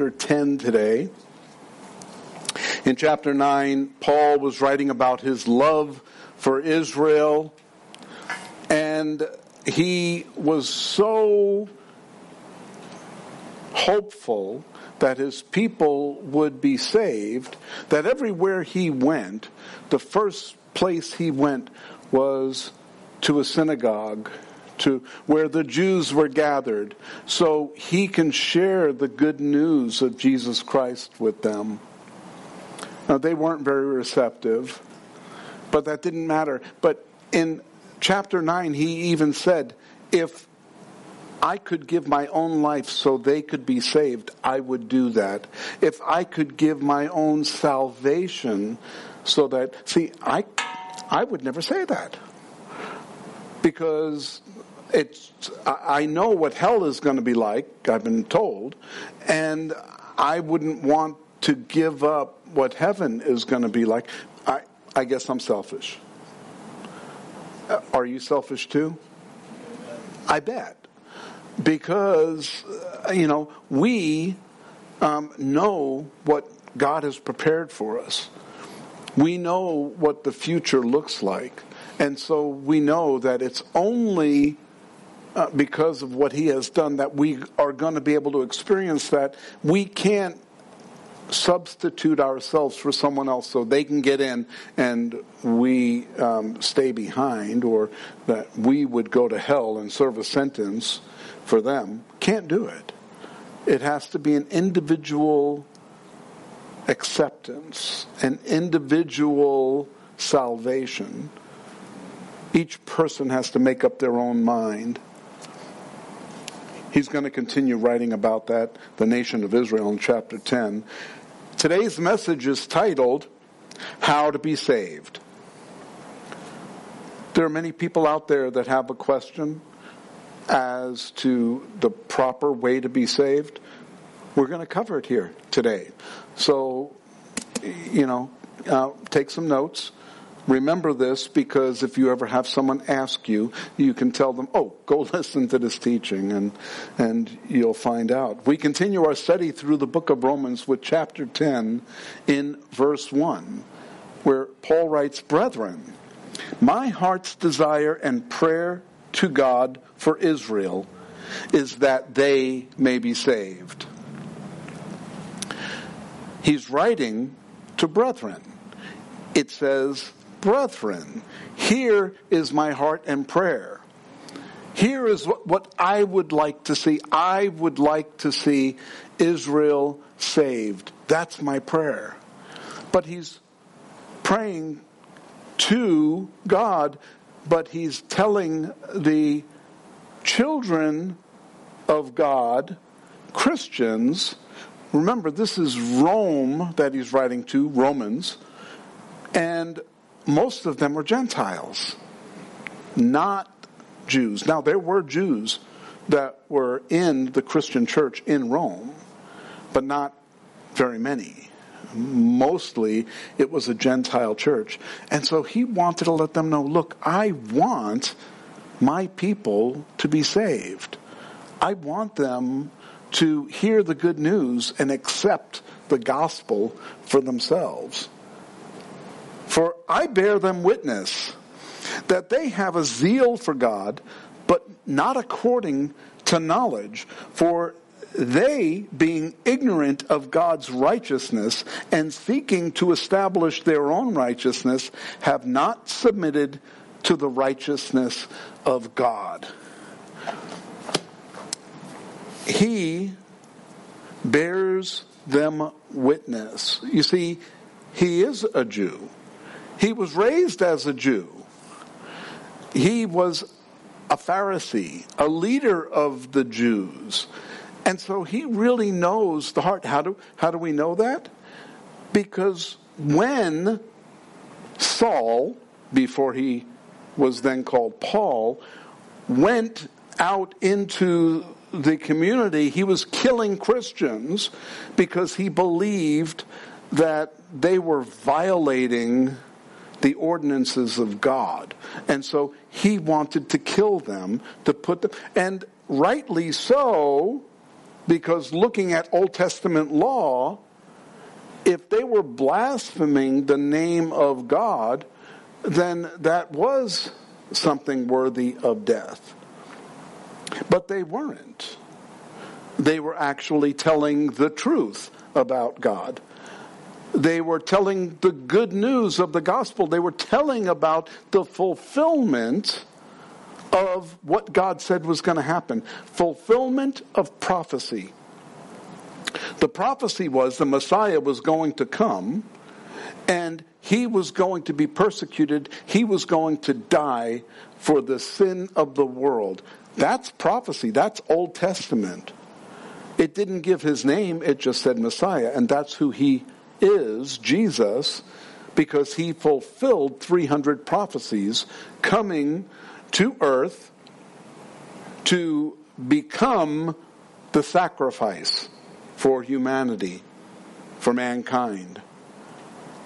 Chapter 10 today. In chapter 9, Paul was writing about his love for Israel, and he was so hopeful that his people would be saved that everywhere he went, the first place he went was to a synagogue to where the Jews were gathered so he can share the good news of Jesus Christ with them. Now, they weren't very receptive, but that didn't matter. But in chapter 9, he even said, if I could give my own life so they could be saved, I would do that. If I could give my own salvation so that, see, I, I would never say that. Because it's, I know what hell is going to be like, I've been told, and I wouldn't want to give up what heaven is going to be like. I, I guess I'm selfish. Are you selfish too? I bet. Because, uh, you know, we um, know what God has prepared for us. We know what the future looks like. And so we know that it's only uh, because of what he has done that we are going to be able to experience that. We can't substitute ourselves for someone else so they can get in and we um, stay behind, or that we would go to hell and serve a sentence for them. Can't do it. It has to be an individual acceptance, an individual salvation. Each person has to make up their own mind. He's going to continue writing about that, the nation of Israel, in chapter 10. Today's message is titled, How to Be Saved. There are many people out there that have a question as to the proper way to be saved. We're going to cover it here today. So, you know, uh, take some notes. Remember this because if you ever have someone ask you, you can tell them, oh, go listen to this teaching and, and you'll find out. We continue our study through the book of Romans with chapter 10 in verse 1, where Paul writes, Brethren, my heart's desire and prayer to God for Israel is that they may be saved. He's writing to brethren. It says, brethren, here is my heart and prayer. Here is what, I would like to see. I would like to see Israel saved. That's my prayer. But he's praying to God, but he's telling the children of God, Christians, remember this is Rome that he's writing to, Romans, and most of them were Gentiles, not Jews. Now, there were Jews that were in the Christian church in Rome, but not very many. Mostly it was a Gentile church. And so he wanted to let them know look, I want my people to be saved. I want them to hear the good news and accept the gospel for themselves. For I bear them witness that they have a zeal for God, but not according to knowledge. For they, being ignorant of God's righteousness and seeking to establish their own righteousness, have not submitted to the righteousness of God. He bears them witness. You see, he is a Jew. He was raised as a Jew. He was a Pharisee, a leader of the Jews. And so he really knows the heart. How do, how do we know that? Because when Saul, before he was then called Paul, went out into the community, he was killing Christians because he believed that they were violating the ordinances of God. And so he wanted to kill them, to put them, and rightly so, Because looking at Old Testament law, if they were blaspheming the name of God, then that was something worthy of death. But they weren't. They were actually telling the truth about God. They were telling the good news of the gospel. They were telling about the fulfillment of what God said was going to happen. Fulfillment of prophecy. The prophecy was the Messiah was going to come and he was going to be persecuted. He was going to die for the sin of the world. That's prophecy. That's Old Testament. It didn't give his name, it just said Messiah, and that's who he is, Jesus, because he fulfilled 300 prophecies coming to earth to become the sacrifice for humanity, for mankind.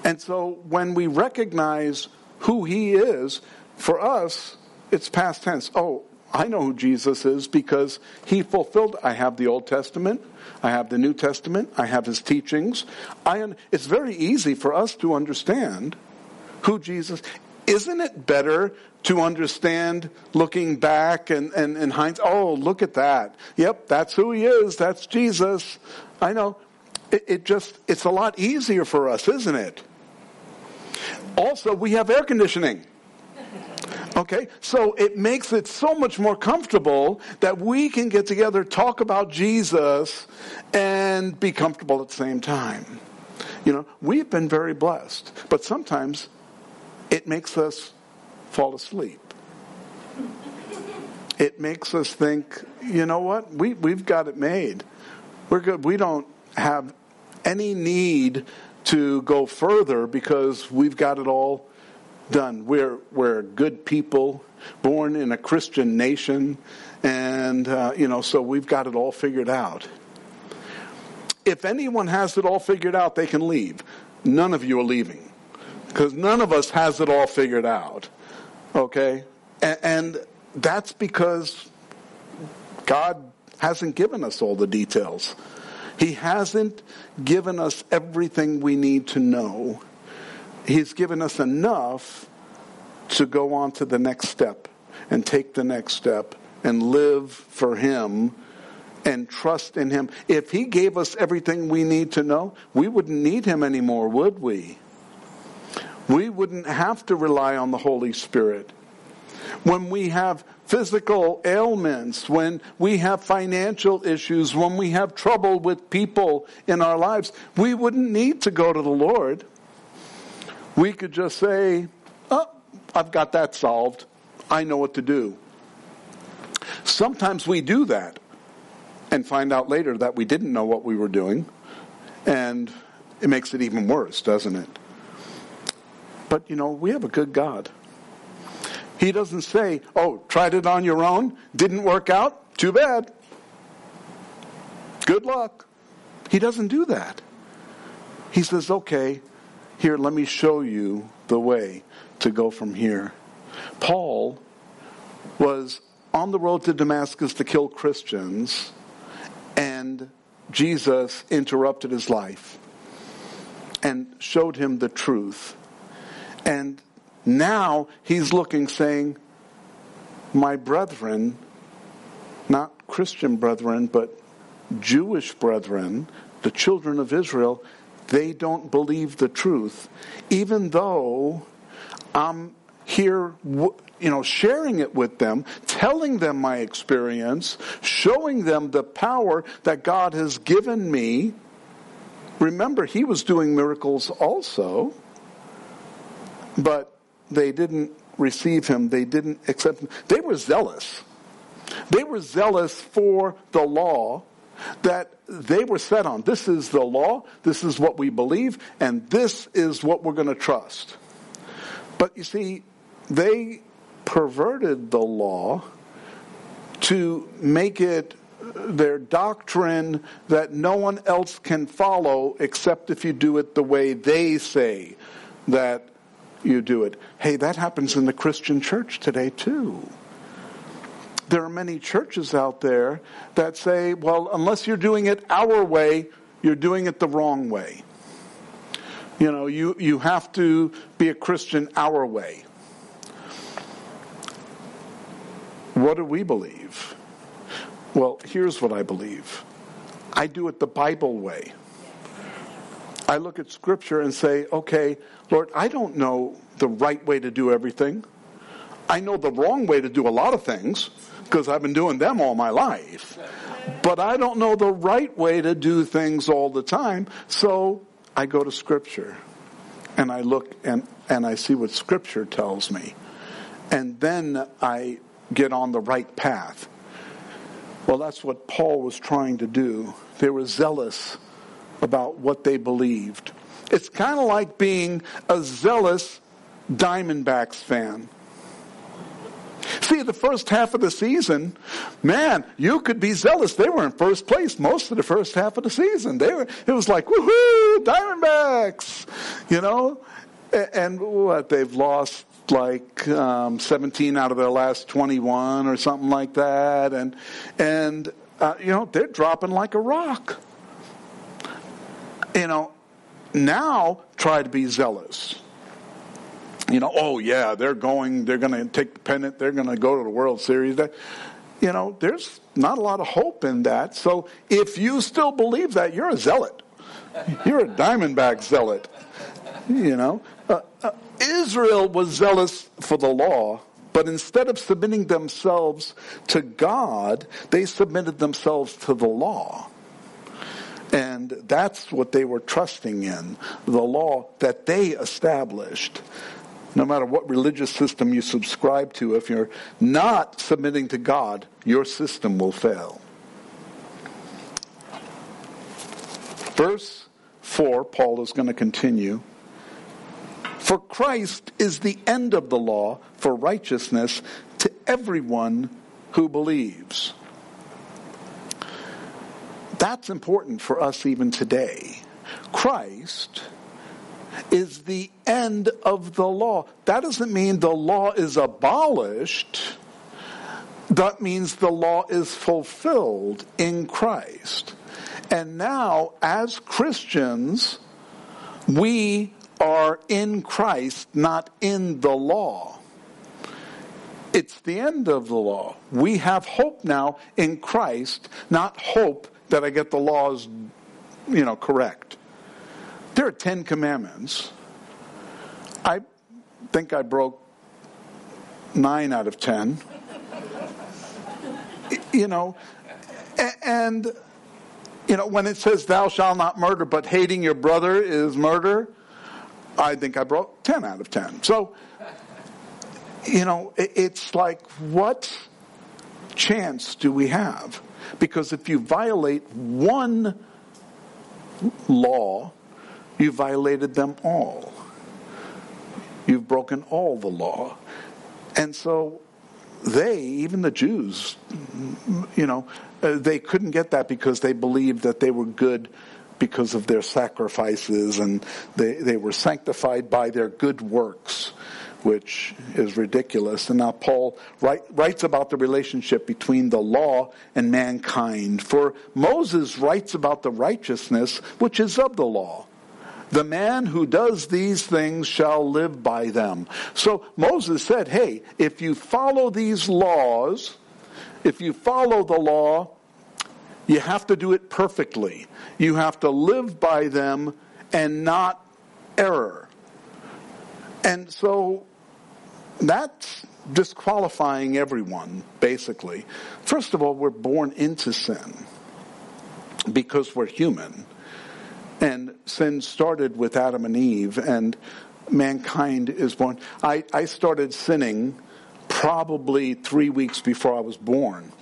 And so when we recognize who he is, for us, it's past tense. Oh, I know who Jesus is because he fulfilled. I have the Old Testament. I have the New Testament. I have his teachings. I, it's very easy for us to understand who Jesus isn't it better to understand looking back and, and, and hindsight? Oh, look at that. Yep, that's who he is. That's Jesus. I know. It, it just, it's a lot easier for us, isn't it? Also, we have air conditioning. Okay, so it makes it so much more comfortable that we can get together, talk about Jesus, and be comfortable at the same time. You know, we've been very blessed, but sometimes it makes us fall asleep. It makes us think, you know what? We, we've got it made. We're good. We don't have any need to go further because we've got it all done. We're, we're good people, born in a Christian nation, and, uh, you know, so we've got it all figured out. If anyone has it all figured out, they can leave. None of you are leaving because none of us has it all figured out. Okay? And, and that's because God hasn't given us all the details. He hasn't given us everything we need to know. He's given us enough to go on to the next step and take the next step and live for Him and trust in Him. If He gave us everything we need to know, we wouldn't need Him anymore, would we? we wouldn't have to rely on the Holy Spirit. When we have physical ailments, when we have financial issues, when we have trouble with people in our lives, we wouldn't need to go to the Lord. We could just say, Oh, I've got that solved. I know what to do. Sometimes we do that and find out later that we didn't know what we were doing, and it makes it even worse, doesn't it? But, you know, we have a good God. He doesn't say, oh, tried it on your own, didn't work out, too bad. Good luck. He doesn't do that. He says, okay, here, let me show you the way to go from here. Paul was on the road to Damascus to kill Christians, and Jesus interrupted his life and showed him the truth. And now he's looking, saying, My brethren, not Christian brethren, but Jewish brethren, the children of Israel, they don't believe the truth, even though I'm here, you know, sharing it with them, telling them my experience, showing them the power that God has given me. Remember, he was doing miracles also. But they didn't receive him. They didn't accept him. They were zealous. They were zealous for the law that they were set on. This is the law. This is what we believe. And this is what we're going to trust. But you see, they perverted the law to make it their doctrine that no one else can follow except if you do it the way they say that you do it. Hey, that happens in the Christian church today too. There are many churches out there that say, well, unless you're doing it our way, you're doing it the wrong way. You know, you, you have to be a Christian our way. What do we believe? Well, here's what I believe I do it the Bible way. I look at Scripture and say, okay, Lord, I don't know the right way to do everything. I know the wrong way to do a lot of things because I've been doing them all my life. But I don't know the right way to do things all the time. So I go to Scripture and I look and, and I see what Scripture tells me. And then I get on the right path. Well, that's what Paul was trying to do. They were zealous about what they believed. It's kind of like being a zealous Diamondbacks fan. See, the first half of the season, man, you could be zealous. They were in first place most of the first half of the season. They were, it was like, woohoo, Diamondbacks, you know? And what, they've lost like um, 17 out of their last 21 or something like that. And, and uh, you know, they're dropping like a rock. You know, now try to be zealous you know, oh yeah, they're going, they're going to take the pennant, they're going to go to the World Series. You know, there's not a lot of hope in that. So if you still believe that, you're a zealot. You're a Diamondback zealot. You know, uh, uh, Israel was zealous for the law, but instead of submitting themselves to God, they submitted themselves to the law. And that's what they were trusting in, the law that they established no matter what religious system you subscribe to, if you're not submitting to God, your system will fail. Verse 4, Paul is going to continue. For Christ is the end of the law for righteousness to everyone who believes. That's important for us even today. Christ is the end of the law. That doesn't mean the law is abolished. That means the law is fulfilled in Christ. And now, as Christians, we are in Christ, not in the law. It's the end of the law. We have hope now in Christ, not hope that I get the laws, you know, correct. There are Ten Commandments. I think I broke nine out of ten. you know, and, you know, when it says, thou shalt not murder, but hating your brother is murder, I think I broke 10 out of 10. So, you know, it's like, what chance do we have? Because if you violate one law, you violated them all. You've broken all the law. And so they, even the Jews, you know, uh, they couldn't get that because they believed that they were good because of their sacrifices and they, they were sanctified by their good works, which is ridiculous. And now Paul write, writes about the relationship between the law and mankind. For Moses writes about the righteousness which is of the law. The man who does these things shall live by them. So Moses said, hey, if you follow these laws, if you follow the law, you have to do it perfectly. You have to live by them and not error. And so that's disqualifying everyone, basically. First of all, we're born into sin because we're human. And sin started with Adam and Eve, and mankind is born. I, I started sinning probably three weeks before I was born.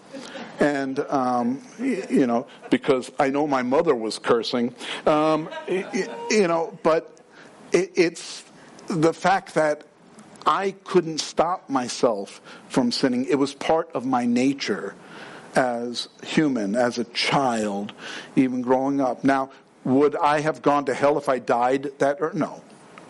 And, um, you know, because I know my mother was cursing, um, you know, but it, it's the fact that I couldn't stop myself from sinning. It was part of my nature as human, as a child, even growing up. Now, would I have gone to hell if I died that? Or, no,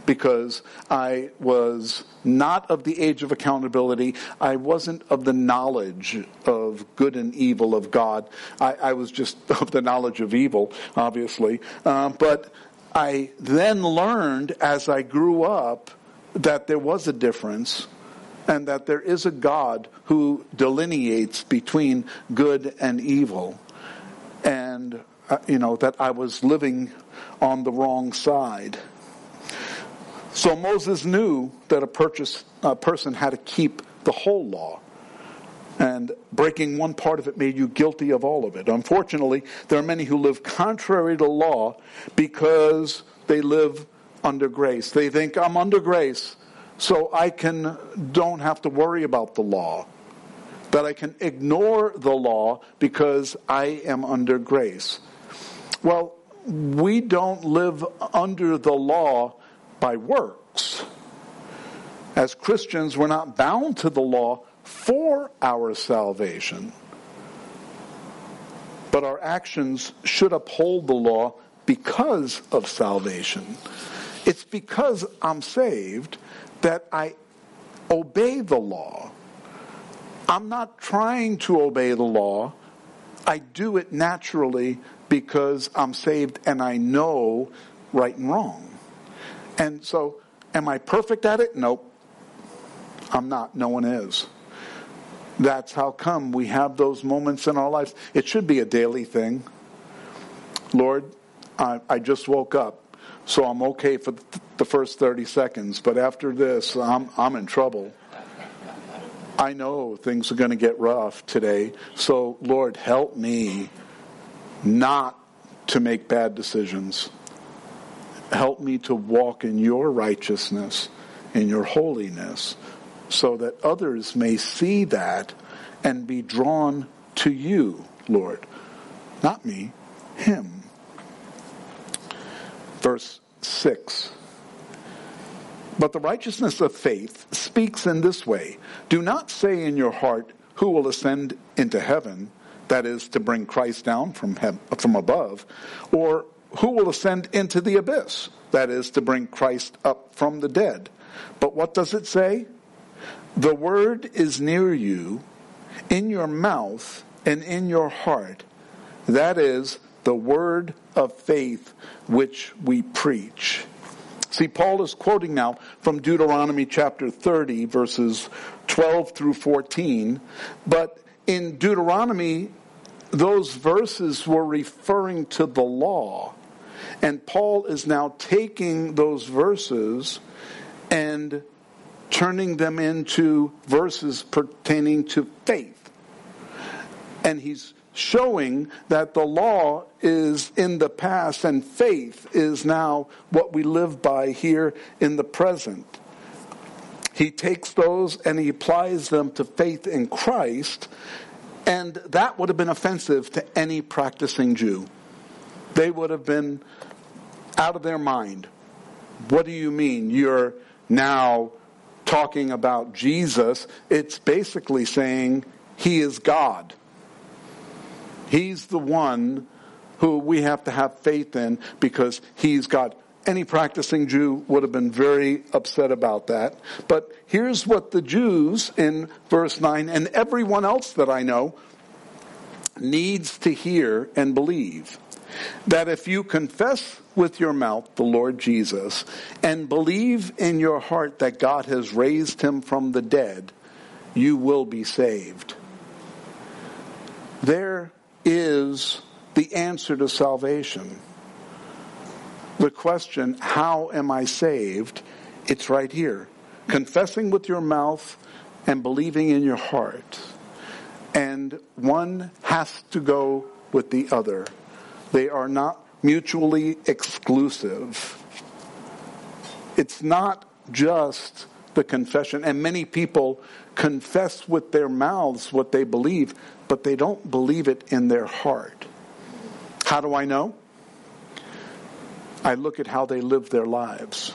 because I was not of the age of accountability. I wasn't of the knowledge of good and evil of God. I, I was just of the knowledge of evil, obviously. Uh, but I then learned as I grew up that there was a difference and that there is a God who delineates between good and evil. And, you know, that I was living on the wrong side. So Moses knew that a purchase, uh, person had to keep the whole law. And breaking one part of it made you guilty of all of it. Unfortunately, there are many who live contrary to law because they live under grace. They think, I'm under grace, so I can don't have to worry about the law. That I can ignore the law because I am under grace. Well, we don't live under the law by works. As Christians, we're not bound to the law for our salvation. But our actions should uphold the law because of salvation. It's because I'm saved that I obey the law. I'm not trying to obey the law. I do it naturally because I'm saved and I know right and wrong. And so, am I perfect at it? Nope. I'm not. No one is. That's how come we have those moments in our lives. It should be a daily thing. Lord, I, I just woke up, so I'm okay for the first 30 seconds, but after this, I'm, I'm in trouble. I know things are going to get rough today, so Lord, help me not to make bad decisions. Help me to walk in your righteousness, in your holiness, so that others may see that and be drawn to you, Lord. Not me, Him. Verse 6. But the righteousness of faith speaks in this way Do not say in your heart, Who will ascend into heaven? That is, to bring Christ down from, heaven, from above. Or who will ascend into the abyss? That is, to bring Christ up from the dead. But what does it say? The word is near you, in your mouth and in your heart. That is the word of faith which we preach. See, Paul is quoting now from Deuteronomy chapter 30, verses 12 through 14. But in Deuteronomy, those verses were referring to the law. And Paul is now taking those verses and turning them into verses pertaining to faith. And he's showing that the law is in the past and faith is now what we live by here in the present. He takes those and he applies them to faith in Christ, and that would have been offensive to any practicing Jew. They would have been out of their mind. What do you mean you're now talking about Jesus? It's basically saying he is God. He's the one who we have to have faith in because he's God. Any practicing Jew would have been very upset about that. But here's what the Jews in verse 9 and everyone else that I know needs to hear and believe that if you confess with your mouth the Lord Jesus and believe in your heart that God has raised him from the dead, you will be saved. There is the answer to salvation. The question, how am I saved? It's right here. Confessing with your mouth and believing in your heart. And one has to go with the other. They are not mutually exclusive. It's not just the confession. And many people confess with their mouths what they believe, but they don't believe it in their heart. How do I know? I look at how they live their lives.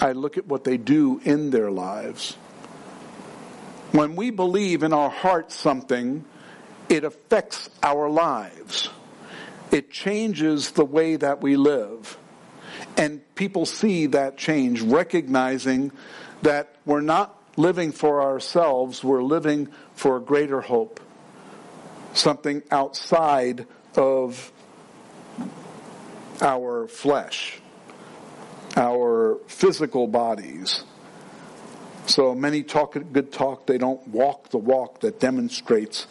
I look at what they do in their lives. When we believe in our heart something, it affects our lives. It changes the way that we live. And people see that change, recognizing that we're not living for ourselves, we're living for a greater hope. Something outside of our flesh, our physical bodies. So many talk good talk, they don't walk the walk that demonstrates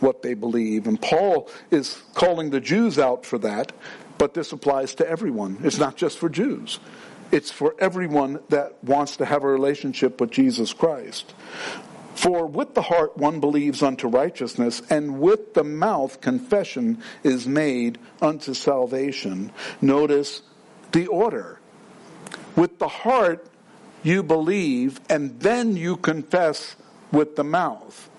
what they believe. And Paul is calling the Jews out for that, but this applies to everyone. It's not just for Jews. It's for everyone that wants to have a relationship with Jesus Christ. For with the heart one believes unto righteousness, and with the mouth confession is made unto salvation. Notice the order. With the heart you believe, and then you confess with the mouth.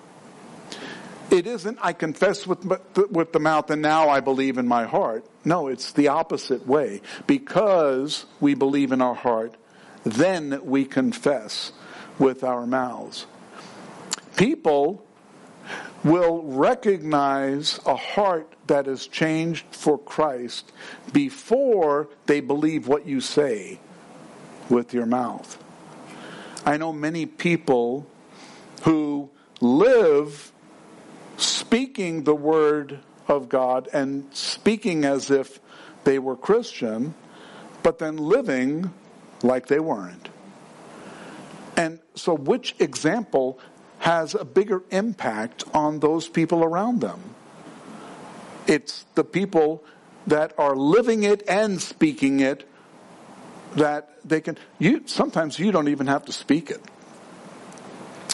It isn't, I confess with, with the mouth and now I believe in my heart. No, it's the opposite way. Because we believe in our heart, then we confess with our mouths. People will recognize a heart that is changed for Christ before they believe what you say with your mouth. I know many people who live speaking the word of God and speaking as if they were Christian, but then living like they weren't. And so, which example has a bigger impact on those people around them? It's the people that are living it and speaking it that they can you sometimes you don't even have to speak it.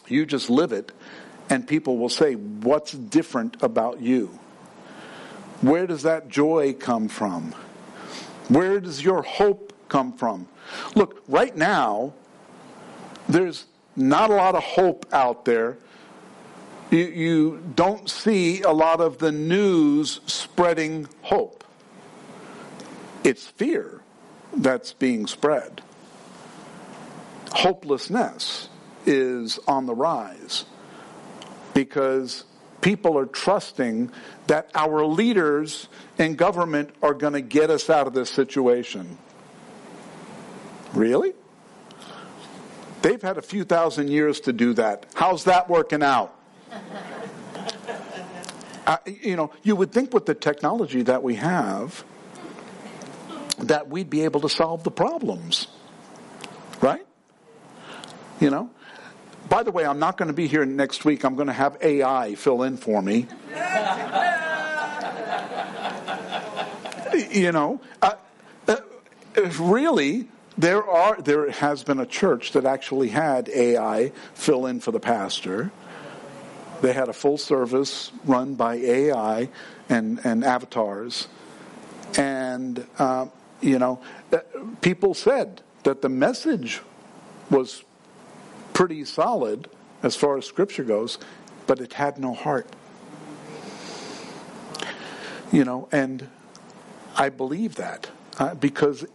You just live it and people will say what's different about you? Where does that joy come from? Where does your hope come from? Look right now there's not a lot of hope out there you, you don't see a lot of the news spreading hope it's fear that's being spread. Hopelessness is on the rise because people are trusting that our leaders in government are going to get us out of this situation. Really? They've had a few thousand years to do that. How's that working out? uh, you know, you would think with the technology that we have, that we'd be able to solve the problems. Right? You know? By the way, I'm not going to be here next week. I'm going to have AI fill in for me. you know, uh, uh, really, there are there has been a church that actually had AI fill in for the pastor. They had a full service run by AI and and avatars, and uh, you know, uh, people said that the message was pretty solid as far as scripture goes, but it had no heart. You know, and I believe that uh, because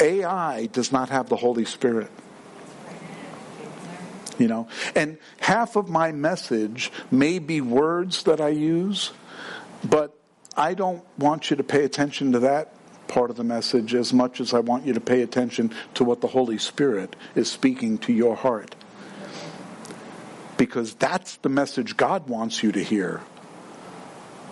AI does not have the Holy Spirit. You know, and half of my message may be words that I use, but I don't want you to pay attention to that part of the message as much as I want you to pay attention to what the Holy Spirit is speaking to your heart. Because that's the message God wants you to hear.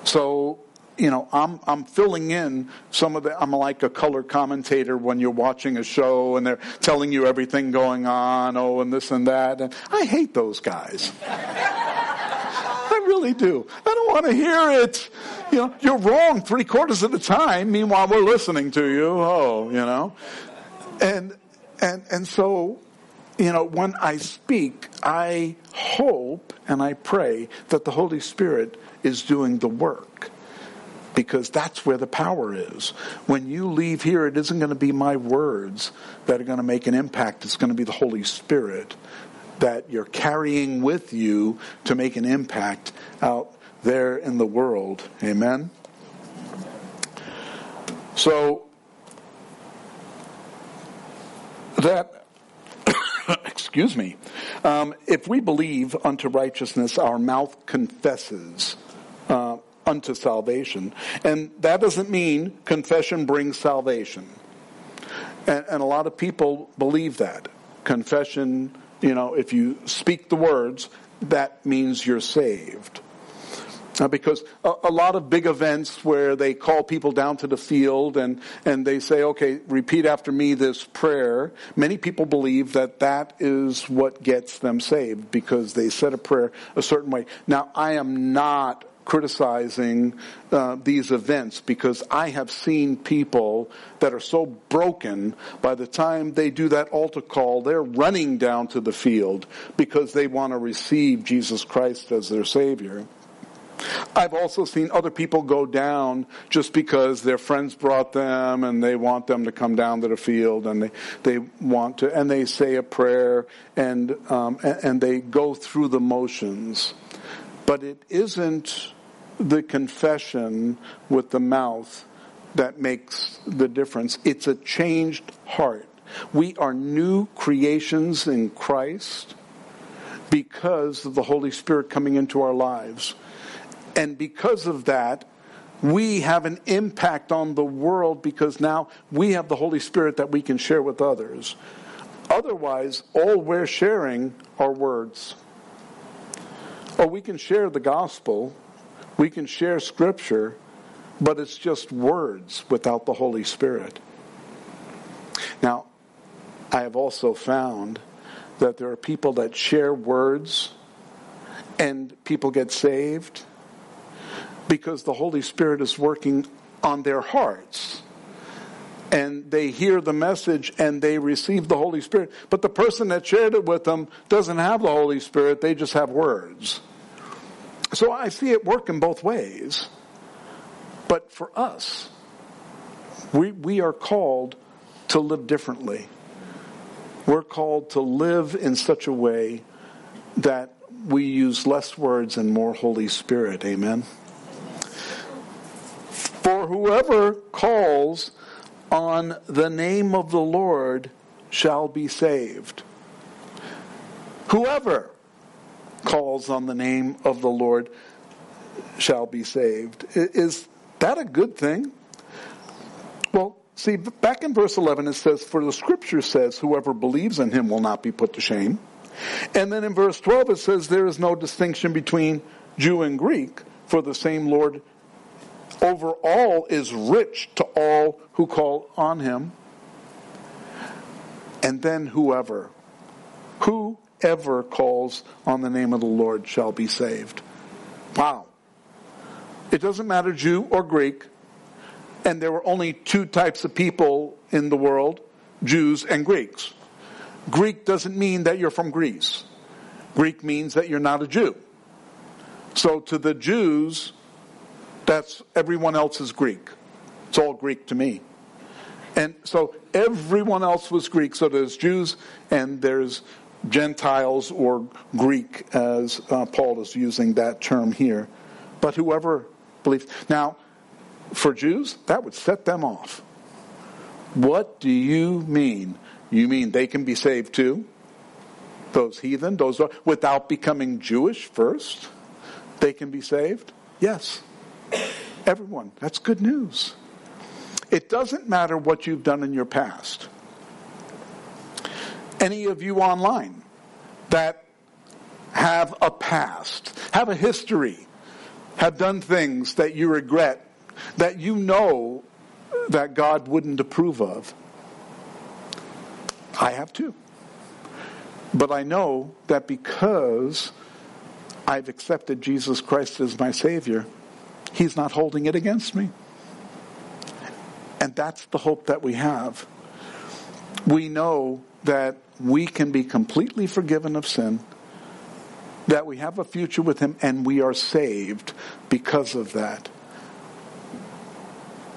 So, you know, I'm I'm filling in some of the I'm like a color commentator when you're watching a show and they're telling you everything going on, oh and this and that. And I hate those guys. I really do. I don't want to hear it you know, you're wrong three quarters of the time. Meanwhile, we're listening to you. Oh, you know, and and and so, you know, when I speak, I hope and I pray that the Holy Spirit is doing the work. Because that's where the power is. When you leave here, it isn't going to be my words that are going to make an impact. It's going to be the Holy Spirit that you're carrying with you to make an impact out there in the world. Amen? So, that, excuse me, um, if we believe unto righteousness, our mouth confesses unto salvation. And that doesn't mean confession brings salvation. And, and a lot of people believe that. Confession, you know, if you speak the words, that means you're saved. Uh, because a, a, lot of big events where they call people down to the field and, and they say, okay, repeat after me this prayer, many people believe that that is what gets them saved because they said a prayer a certain way. Now, I am not criticizing uh, these events because I have seen people that are so broken by the time they do that altar call, they're running down to the field because they want to receive Jesus Christ as their Savior. I've also seen other people go down just because their friends brought them and they want them to come down to the field and they, they want to, and they say a prayer and, um, and, and they go through the motions. But it isn't the confession with the mouth that makes the difference. It's a changed heart. We are new creations in Christ because of the Holy Spirit coming into our lives. And because of that, we have an impact on the world because now we have the Holy Spirit that we can share with others. Otherwise, all we're sharing are words. Or we can share the gospel, we can share scripture, but it's just words without the Holy Spirit. Now, I have also found that there are people that share words and people get saved because the Holy Spirit is working on their hearts. And they hear the message and they receive the Holy Spirit. But the person that shared it with them doesn't have the Holy Spirit, they just have words. So I see it working both ways. But for us, we, we are called to live differently. We're called to live in such a way that we use less words and more Holy Spirit. Amen. For whoever calls on the name of the Lord shall be saved. Whoever calls on the name of the Lord shall be saved. Is that a good thing? Well, see, back in verse 11 it says, For the scripture says, Whoever believes in him will not be put to shame. And then in verse 12 it says, There is no distinction between Jew and Greek, for the same Lord over all is rich to all who call on him. And then whoever, whoever calls on the name of the Lord shall be saved. Wow. It doesn't matter Jew or Greek. And there were only two types of people in the world, Jews and Greeks. Greek doesn't mean that you're from Greece. Greek means that you're not a Jew. So to the Jews, that's everyone else is Greek. It's all Greek to me. And so everyone else was Greek. So there's Jews and there's Gentiles or Greek, as uh, Paul is using that term here. But whoever believes. Now, for Jews, that would set them off. What do you mean? You mean they can be saved too? Those heathen, those without becoming Jewish first, they can be saved? Yes. Everyone. That's good news. It doesn't matter what you've done in your past. Any of you online that have a past, have a history, have done things that you regret, that you know that God wouldn't approve of. I have too. But I know that because I've accepted Jesus Christ as my Savior, He's not holding it against me. And that's the hope that we have. We know that we can be completely forgiven of sin, that we have a future with Him, and we are saved because of that.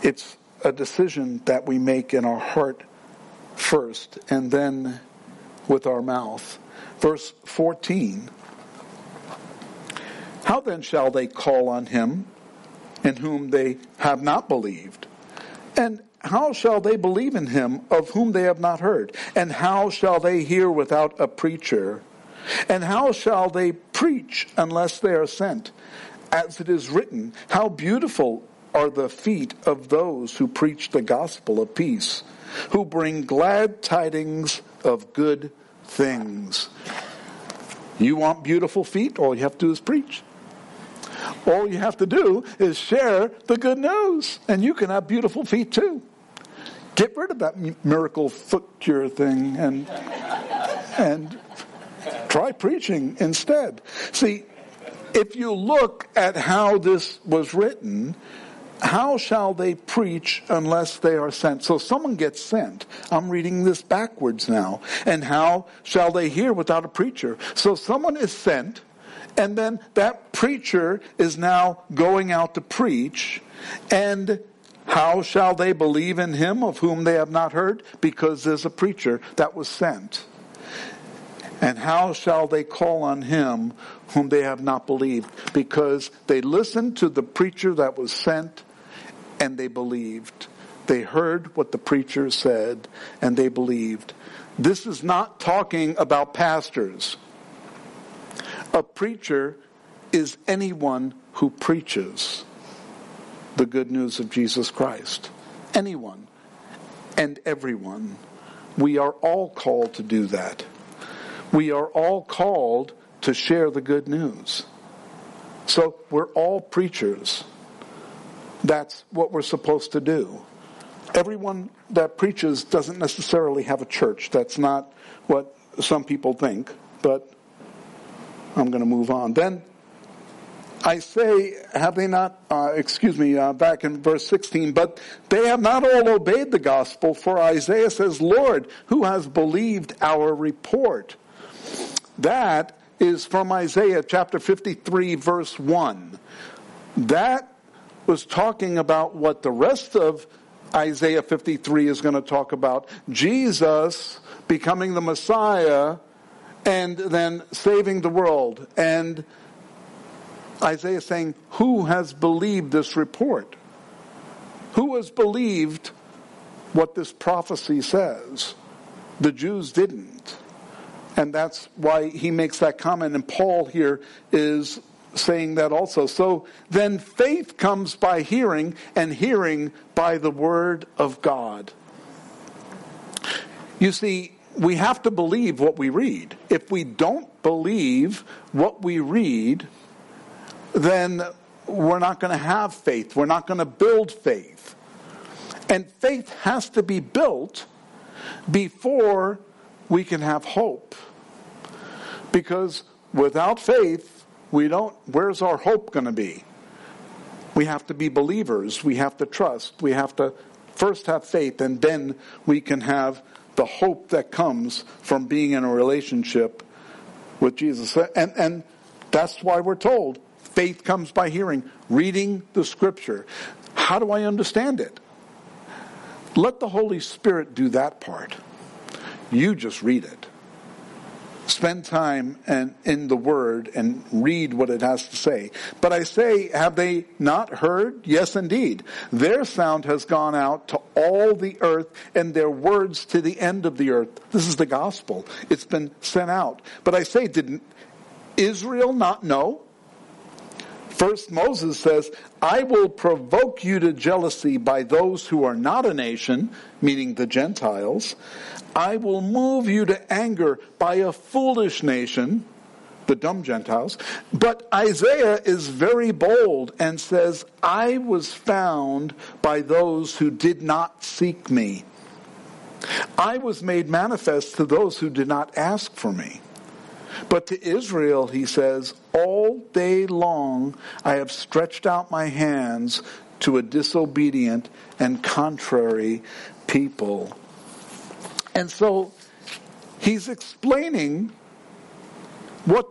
It's a decision that we make in our heart first, and then with our mouth. Verse 14 How then shall they call on Him? in whom they have not believed? And how shall they believe in him of whom they have not heard? And how shall they hear without a preacher? And how shall they preach unless they are sent? As it is written, how beautiful are the feet of those who preach the gospel of peace, who bring glad tidings of good things. You want beautiful feet? All you have to do is preach. All you have to do is share the good news, and you can have beautiful feet too. Get rid of that miracle foot cure thing and and try preaching instead. See, if you look at how this was written, how shall they preach unless they are sent? So someone gets sent. I'm reading this backwards now. And how shall they hear without a preacher? So someone is sent, and then that preacher is now going out to preach, and how shall they believe in him of whom they have not heard? Because there's a preacher that was sent. And how shall they call on him whom they have not believed? Because they listened to the preacher that was sent and they believed. They heard what the preacher said and they believed. This is not talking about pastors. A preacher is anyone who preaches the good news of Jesus Christ. Anyone and everyone. We are all called to do that. We are all called to share the good news. So we're all preachers. That's what we're supposed to do. Everyone that preaches doesn't necessarily have a church. That's not what some people think, but I'm going to move on. Then I say, have they not, uh, excuse me, uh, back in verse 16, but they have not all obeyed the gospel, for Isaiah says, Lord, who has believed our report? That is from Isaiah chapter 53, verse 1. That was talking about what the rest of Isaiah 53 is going to talk about. Jesus becoming the Messiah and then saving the world. And Isaiah saying, Who has believed this report? Who has believed what this prophecy says? The Jews didn't. And that's why he makes that comment. And Paul here is saying that also. So then faith comes by hearing, and hearing by the word of God. You see, we have to believe what we read. If we don't believe what we read, then we're not going to have faith. We're not going to build faith. And faith has to be built before we can have hope. Because without faith, we don't, where's our hope going to be? We have to be believers. We have to trust. We have to first have faith, and then we can have the hope that comes from being in a relationship with Jesus. And, and that's why we're told faith comes by hearing, reading the scripture. How do I understand it? Let the Holy Spirit do that part. You just read it spend time and in the word and read what it has to say. But I say, have they not heard? Yes, indeed. Their sound has gone out to all the earth and their words to the end of the earth. This is the gospel. It's been sent out. But I say, didn't Israel not know? First, Moses says, I will provoke you to jealousy by those who are not a nation, meaning the Gentiles. I will move you to anger by a foolish nation, the dumb Gentiles. But Isaiah is very bold and says, I was found by those who did not seek me. I was made manifest to those who did not ask for me. But to Israel, he says, all day long I have stretched out my hands to a disobedient and contrary people. And so he's explaining what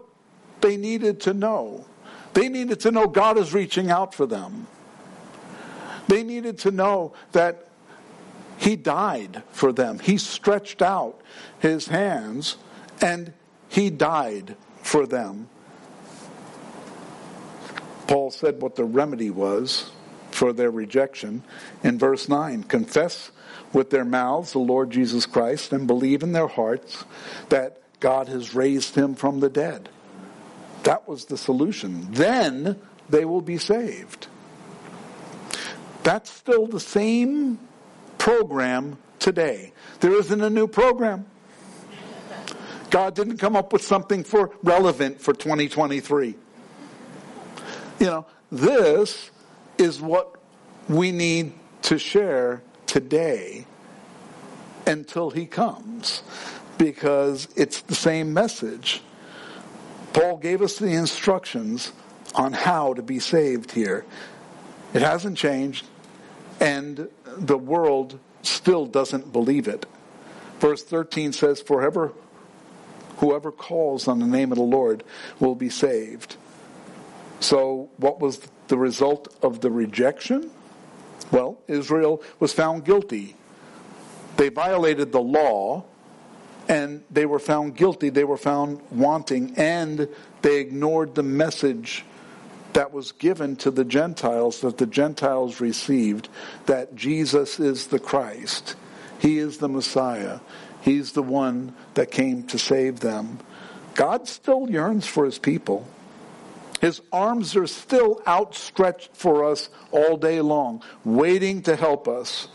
they needed to know. They needed to know God is reaching out for them. They needed to know that he died for them. He stretched out his hands and he died for them. Paul said what the remedy was for their rejection in verse 9 confess with their mouths the Lord Jesus Christ and believe in their hearts that God has raised him from the dead. That was the solution. Then they will be saved. That's still the same program today. There isn't a new program. God didn't come up with something for relevant for 2023. You know, this is what we need to share today until he comes because it's the same message. Paul gave us the instructions on how to be saved here. It hasn't changed, and the world still doesn't believe it. Verse 13 says, Forever whoever calls on the name of the Lord will be saved. So, what was the result of the rejection? Well, Israel was found guilty. They violated the law and they were found guilty. They were found wanting and they ignored the message that was given to the Gentiles that the Gentiles received that Jesus is the Christ. He is the Messiah. He's the one that came to save them. God still yearns for his people. His arms are still outstretched for us all day long, waiting to help us.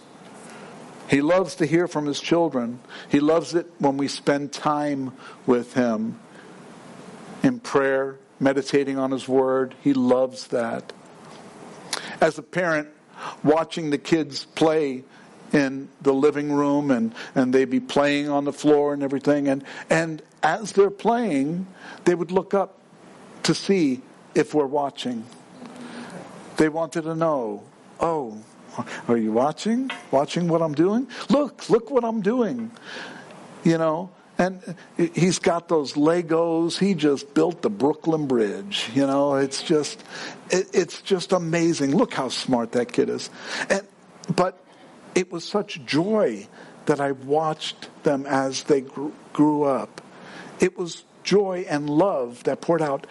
He loves to hear from his children. He loves it when we spend time with him in prayer, meditating on his word. He loves that. As a parent, watching the kids play in the living room and, and they'd be playing on the floor and everything. And, and as they're playing, they would look up to see if we're watching. They wanted to know, oh, are you watching? Watching what I'm doing? Look, look what I'm doing. You know, and he's got those Legos. He just built the Brooklyn Bridge. You know, it's just, it, it's just amazing. Look how smart that kid is. And, but it was such joy that I watched them as they grew, up. It was joy and love that poured out.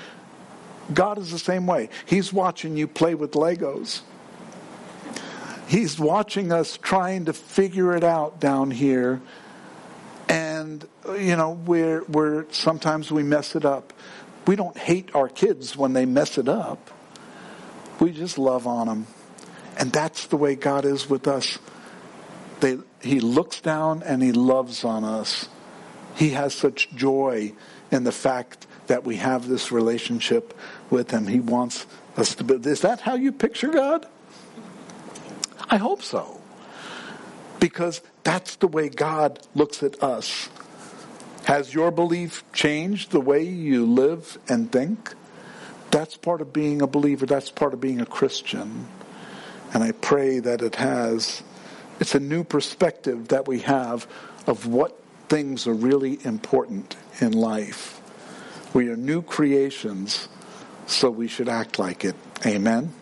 God is the same way. He's watching you play with Legos. He's watching us trying to figure it out down here. And, you know, we're, we're, sometimes we mess it up. We don't hate our kids when they mess it up. We just love on them. And that's the way God is with us. They, he looks down and he loves on us. He has such joy in the fact that we have this relationship with him. He wants us to be. Is that how you picture God? I hope so. Because that's the way God looks at us. Has your belief changed the way you live and think? That's part of being a believer. That's part of being a Christian. And I pray that it has. It's a new perspective that we have of what things are really important in life. We are new creations, so we should act like it. Amen.